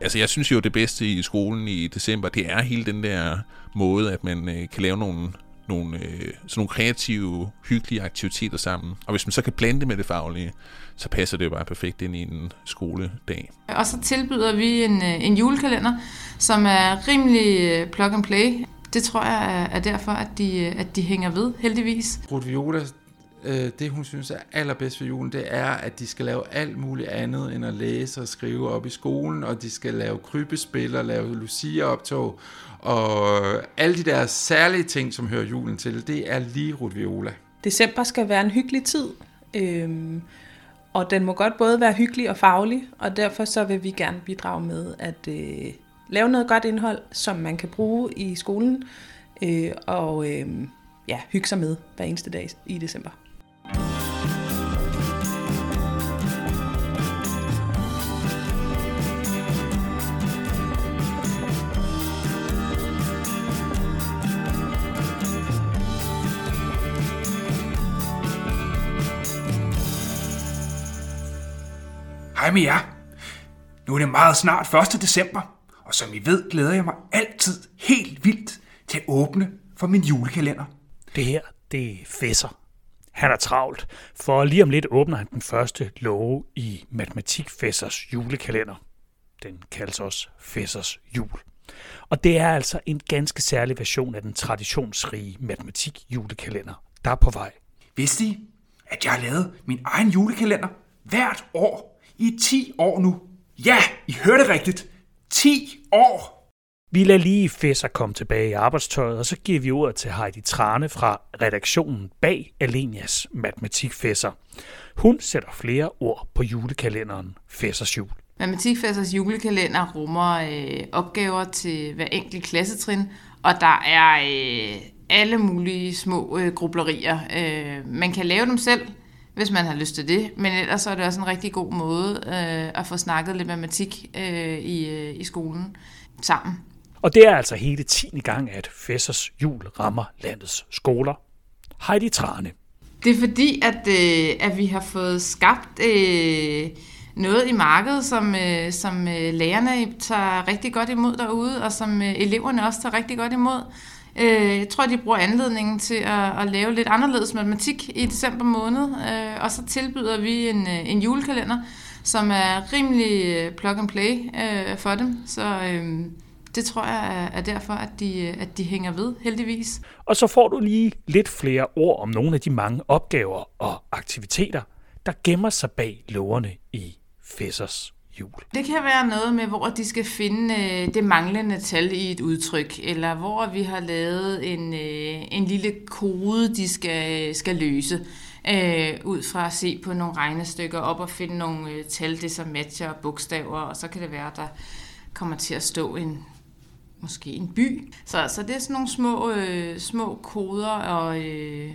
Altså, jeg synes jo, det bedste i skolen i december, det er hele den der måde, at man øh, kan lave nogle, nogle, øh, sådan nogle kreative, hyggelige aktiviteter sammen. Og hvis man så kan blande det med det faglige, så passer det jo bare perfekt ind i en skoledag. Og så tilbyder vi en, øh, en julekalender, som er rimelig øh, plug and play. Det tror jeg er derfor, at de, øh, at de hænger ved, heldigvis. Ruth Viola, Øh, det hun synes er allerbedst ved julen, det er, at de skal lave alt muligt andet end at læse og skrive op i skolen, og de skal lave krybespil og lave Lucia-optog, og alle de der særlige ting, som hører julen til, det er lige Ruth Viola. December skal være en hyggelig tid, øhm, og den må godt både være hyggelig og faglig, og derfor så vil vi gerne bidrage med at øh, lave noget godt indhold, som man kan bruge i skolen, øh, og øh, ja, hygge sig med hver eneste dag i december. Hej med jer. Nu er det meget snart 1. december, og som I ved, glæder jeg mig altid helt vildt til at åbne for min julekalender. Det her, det er Fesser. Han er travlt, for lige om lidt åbner han den første love i Matematik Fessers julekalender. Den kaldes også Fessers jul. Og det er altså en ganske særlig version af den traditionsrige matematik julekalender, der er på vej. Vidste I, at jeg har lavet min egen julekalender hvert år i 10 år nu. Ja, I hørte rigtigt. 10 år! Vi lader lige Fesser komme tilbage i arbejdstøjet, og så giver vi ordet til Heidi Trane fra redaktionen bag Alenias Matematikfæsser. Hun sætter flere ord på julekalenderen Fessers jul. Matematikfæssers julekalender rummer øh, opgaver til hver enkelt klassetrin, og der er øh, alle mulige små øh, grublerier. Øh, man kan lave dem selv, hvis man har lyst til det. Men ellers så er det også en rigtig god måde øh, at få snakket lidt matematik øh, i, øh, i skolen sammen. Og det er altså hele 10. gang, at Fessers jul rammer landets skoler. Heidi Trane. Det er fordi, at, øh, at vi har fået skabt øh, noget i markedet, som, øh, som øh, lærerne tager rigtig godt imod derude, og som øh, eleverne også tager rigtig godt imod. Øh, jeg tror, de bruger anledningen til at, at lave lidt anderledes matematik i december måned, øh, og så tilbyder vi en, øh, en julekalender, som er rimelig øh, plug and play øh, for dem. Så øh, det tror jeg er derfor, at de, øh, at de hænger ved, heldigvis. Og så får du lige lidt flere ord om nogle af de mange opgaver og aktiviteter, der gemmer sig bag lågerne i Fessers jul. Det kan være noget med, hvor de skal finde øh, det manglende tal i et udtryk, eller hvor vi har lavet en, øh, en lille kode, de skal, skal løse. Øh, ud fra at se på nogle regnestykker op og finde nogle øh, tal, det så matcher bogstaver, og så kan det være, der kommer til at stå en måske en by. Så, så det er sådan nogle små, øh, små koder og øh,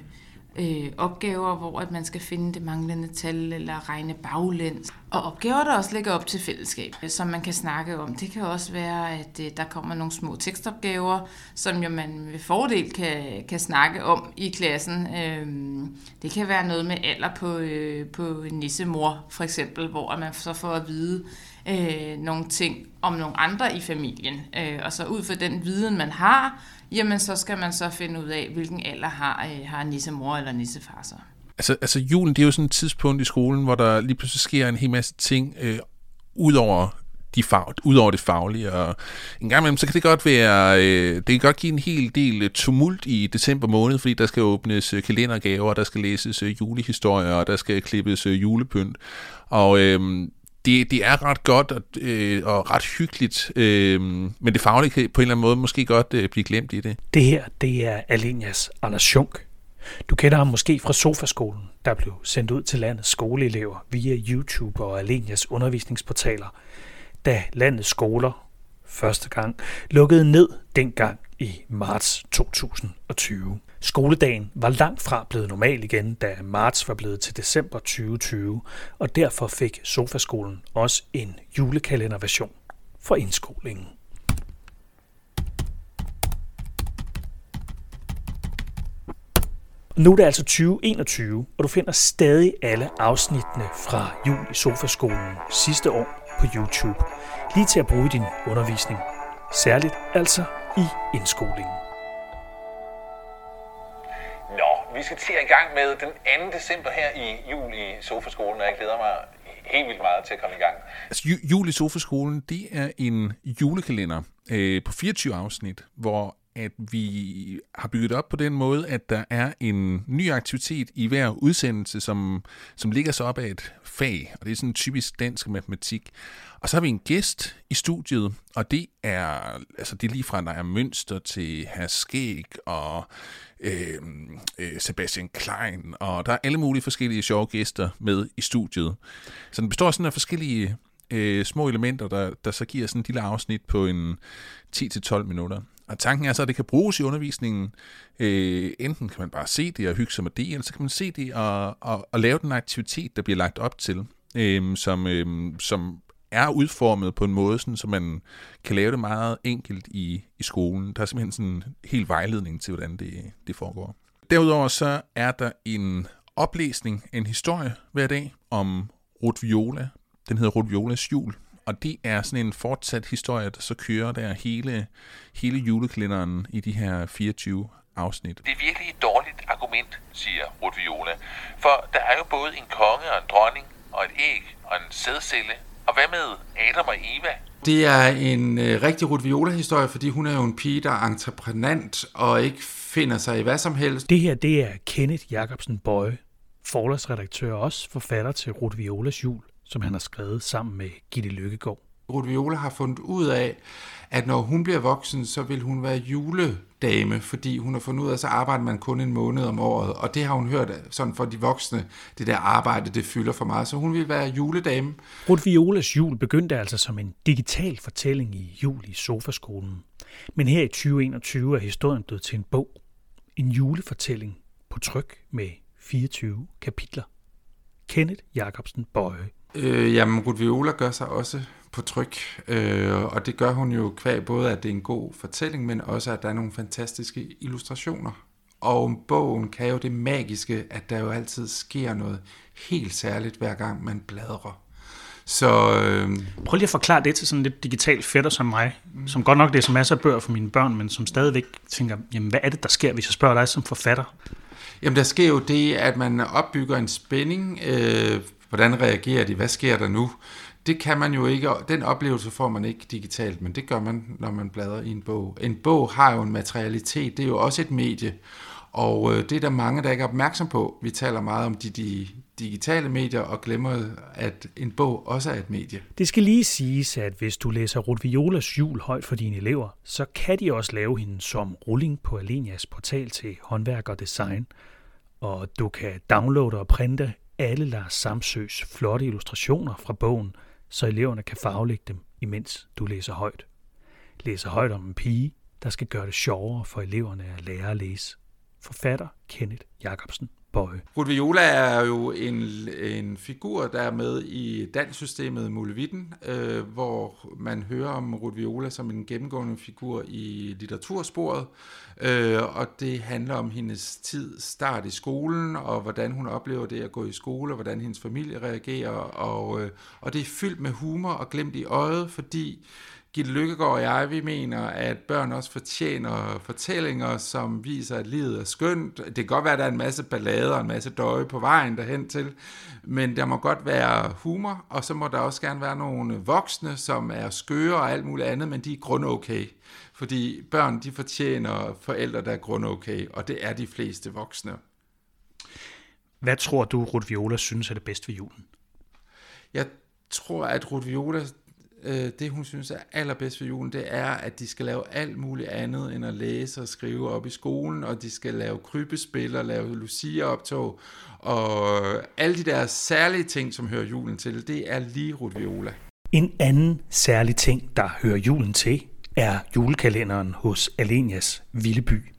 øh, opgaver, hvor at man skal finde det manglende tal eller regne baglæns. Og opgaver, der også ligger op til fællesskab, øh, som man kan snakke om. Det kan også være, at øh, der kommer nogle små tekstopgaver, som jo man med fordel kan, kan snakke om i klassen. Øh, det kan være noget med alder på, øh, på nissemor, for eksempel, hvor man så får at vide øh, nogle ting om nogle andre i familien. Øh, og så ud fra den viden, man har, jamen så skal man så finde ud af, hvilken alder har, øh, har nissemor eller nissefar så. Altså, altså julen, det er jo sådan et tidspunkt i skolen, hvor der lige pludselig sker en hel masse ting, øh, ud over de fag, ud over det faglige. Og en gang imellem, så kan det godt være, øh, det kan godt give en hel del øh, tumult i december måned, fordi der skal åbnes øh, kalendergaver, der skal læses øh, julehistorier, og der skal klippes øh, julepynt. Og øh, det, det er ret godt og, øh, og ret hyggeligt, øh, men det faglige kan på en eller anden måde måske godt øh, blive glemt i det. Det her, det er Alenias Anders Schunk. Du kender ham måske fra Sofaskolen, der blev sendt ud til landets skoleelever via YouTube og Alenias undervisningsportaler, da landets skoler første gang lukkede ned dengang i marts 2020. Skoledagen var langt fra blevet normal igen, da marts var blevet til december 2020, og derfor fik Sofaskolen også en julekalenderversion for indskolingen. Nu er det altså 2021, og du finder stadig alle afsnittene fra jul i Sofaskolen sidste år på YouTube, lige til at bruge i din undervisning. Særligt altså i indskolingen. Vi skal til at i gang med den 2. december her i jul i Sofaskolen, og jeg glæder mig helt vildt meget til at komme i gang. Altså, jul i Sofaskolen, det er en julekalender øh, på 24 afsnit, hvor at vi har bygget op på den måde, at der er en ny aktivitet i hver udsendelse, som, som ligger så op af et fag, og det er sådan typisk dansk matematik. Og så har vi en gæst i studiet, og det er, altså det er lige fra, der er Mønster til Herr Skæg og øh, øh, Sebastian Klein, og der er alle mulige forskellige sjove gæster med i studiet. Så den består sådan af forskellige øh, små elementer, der, der så giver sådan en lille afsnit på en 10-12 minutter. Og tanken er så, at det kan bruges i undervisningen. Øh, enten kan man bare se det og hygge sig med det, eller så kan man se det og, og, og lave den aktivitet, der bliver lagt op til, øh, som, øh, som er udformet på en måde, sådan, så man kan lave det meget enkelt i, i skolen. Der er simpelthen sådan en helt vejledning til, hvordan det, det foregår. Derudover så er der en oplæsning, en historie hver dag om Ruth Viola. Den hedder Ruth Violas jul, og det er sådan en fortsat historie, der så kører der hele, hele julekalenderen i de her 24 afsnit. Det er virkelig et dårligt argument, siger Ruth Viola. For der er jo både en konge og en dronning, og et æg og en sædcelle. Og hvad med Adam og Eva? Det er en øh, rigtig Ruth Viola-historie, fordi hun er jo en pige, der er entreprenant og ikke finder sig i hvad som helst. Det her, det er Kenneth Jacobsen Bøje, forlagsredaktør og også forfatter til Ruth Violas jul, som han har skrevet sammen med Gitte Lykkegaard. Ruth Viola har fundet ud af, at når hun bliver voksen, så vil hun være juledame, fordi hun har fundet ud af, at så arbejder man kun en måned om året. Og det har hun hørt sådan for de voksne, det der arbejde, det fylder for meget. Så hun vil være juledame. Ruth Violas jul begyndte altså som en digital fortælling i jul i Sofaskolen. Men her i 2021 er historien blevet til en bog. En julefortælling på tryk med 24 kapitler. Kenneth Jacobsen Bøje. Øh, jamen, Ruth Viola gør sig også på tryk, øh, og det gør hun jo kvæg både, at det er en god fortælling, men også, at der er nogle fantastiske illustrationer. Og bogen kan jo det magiske, at der jo altid sker noget helt særligt, hver gang man bladrer. Så øh, Prøv lige at forklare det til sådan lidt digital fætter som mig, som godt nok læser masser af bøger for mine børn, men som stadigvæk tænker, jamen hvad er det, der sker, hvis jeg spørger dig som forfatter? Jamen, der sker jo det, at man opbygger en spænding. Øh, hvordan reagerer de? Hvad sker der nu? Det kan man jo ikke, den oplevelse får man ikke digitalt, men det gør man, når man bladrer i en bog. En bog har jo en materialitet, det er jo også et medie, og øh, det er der mange, der ikke er opmærksom på. Vi taler meget om de, de digitale medier og glemmer, at en bog også er et medie. Det skal lige siges, at hvis du læser Ruth Violas jul højt for dine elever, så kan de også lave hende som rulling på Alenias portal til håndværk og design. Og du kan downloade og printe alle Lars Samsøs flotte illustrationer fra bogen, så eleverne kan farvelægge dem, imens du læser højt. Læser højt om en pige, der skal gøre det sjovere for eleverne at lære at læse. Forfatter Kenneth Jacobsen Bøje. Ruth Viola er jo en, en figur, der er med i danssystemet Mulevitten, øh, hvor man hører om Ruth Viola som en gennemgående figur i litteratursporet, øh, og det handler om hendes tid start i skolen, og hvordan hun oplever det at gå i skole, og hvordan hendes familie reagerer, og, øh, og det er fyldt med humor og glemt i øjet, fordi Gitte Lykkegaard og jeg, vi mener, at børn også fortjener fortællinger, som viser, at livet er skønt. Det kan godt være, at der er en masse ballader og en masse døje på vejen derhen til, men der må godt være humor, og så må der også gerne være nogle voksne, som er skøre og alt muligt andet, men de er grund okay. Fordi børn, de fortjener forældre, der er grund okay, og det er de fleste voksne. Hvad tror du, Ruth Viola synes er det bedste ved julen? Jeg tror, at Ruth Viola øh, det hun synes er allerbedst ved julen, det er, at de skal lave alt muligt andet end at læse og skrive op i skolen, og de skal lave krybespil og lave Lucia-optog, og alle de der særlige ting, som hører julen til, det er lige Ruth Viola. En anden særlig ting, der hører julen til, er julekalenderen hos Alenias Villeby.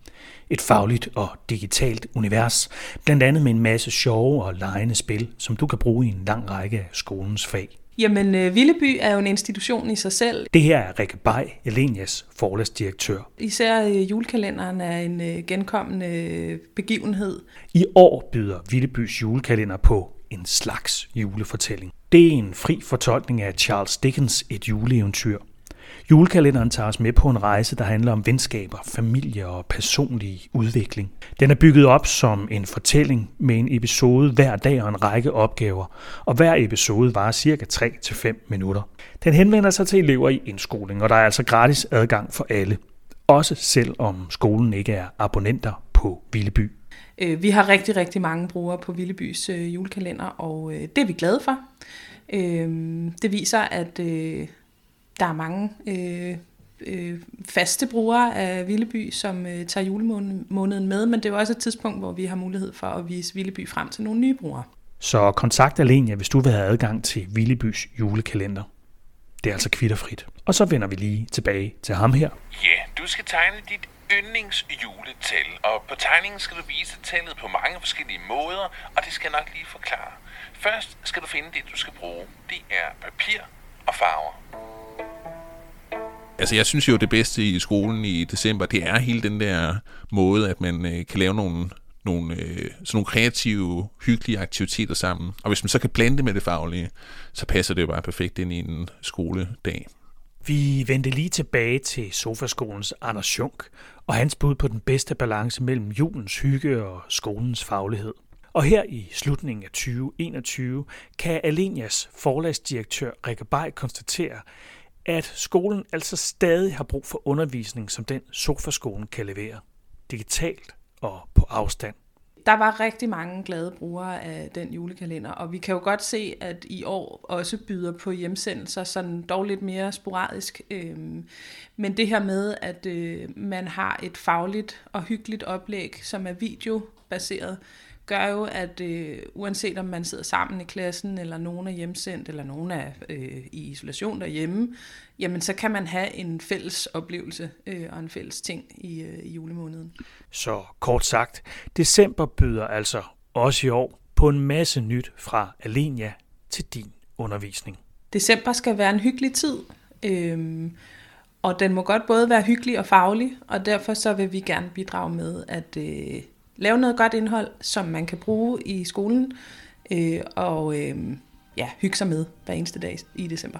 Et fagligt og digitalt univers, blandt andet med en masse sjove og legende spil, som du kan bruge i en lang række af skolens fag. Jamen, øh, Villeby er jo en institution i sig selv. Det her er Rikke Bay, Elenias forlagsdirektør. Især øh, julekalenderen er en øh, genkommende øh, begivenhed. I år byder Villebys julekalender på en slags julefortælling. Det er en fri fortolkning af Charles Dickens Et juleeventyr. Julekalenderen tager os med på en rejse, der handler om venskaber, familie og personlig udvikling. Den er bygget op som en fortælling med en episode hver dag og en række opgaver, og hver episode varer cirka 3-5 minutter. Den henvender sig til elever i indskoling, og der er altså gratis adgang for alle. Også selvom skolen ikke er abonnenter på Villeby. Øh, vi har rigtig, rigtig mange brugere på Villebys øh, julekalender, og øh, det er vi glade for. Det viser, at der er mange øh, øh, faste brugere af Villeby, som øh, tager julemåneden med, men det er jo også et tidspunkt, hvor vi har mulighed for at vise Villeby frem til nogle nye brugere. Så kontakt Alenia, hvis du vil have adgang til Villebys julekalender. Det er altså kvitterfrit. Og så vender vi lige tilbage til ham her. Ja, du skal tegne dit yndlingsjuletal, og på tegningen skal du vise tallet på mange forskellige måder, og det skal jeg nok lige forklare. Først skal du finde det, du skal bruge. Det er papir og farver. Altså, jeg synes jo, det bedste i skolen i december, det er hele den der måde, at man øh, kan lave nogle, nogle, øh, sådan nogle kreative, hyggelige aktiviteter sammen. Og hvis man så kan blande det med det faglige, så passer det jo bare perfekt ind i en skoledag. Vi vendte lige tilbage til Sofaskolens Anders Schunk og hans bud på den bedste balance mellem julens hygge og skolens faglighed. Og her i slutningen af 2021 kan Alenias forlagsdirektør Rikke Bay konstatere, at skolen altså stadig har brug for undervisning, som den Sofaskolen kan levere. Digitalt og på afstand. Der var rigtig mange glade brugere af den julekalender, og vi kan jo godt se, at i år også byder på hjemsendelser, sådan dog lidt mere sporadisk. Øhm, men det her med, at øh, man har et fagligt og hyggeligt oplæg, som er videobaseret, gør jo, at øh, uanset om man sidder sammen i klassen, eller nogen er hjemsendt, eller nogen er øh, i isolation derhjemme, jamen så kan man have en fælles oplevelse øh, og en fælles ting i, øh, i julemåneden. Så kort sagt, december byder altså også i år på en masse nyt fra Alenia til din undervisning. December skal være en hyggelig tid, øh, og den må godt både være hyggelig og faglig, og derfor så vil vi gerne bidrage med at øh, lave noget godt indhold, som man kan bruge i skolen, øh, og øh, ja, hygge sig med hver eneste dag i december.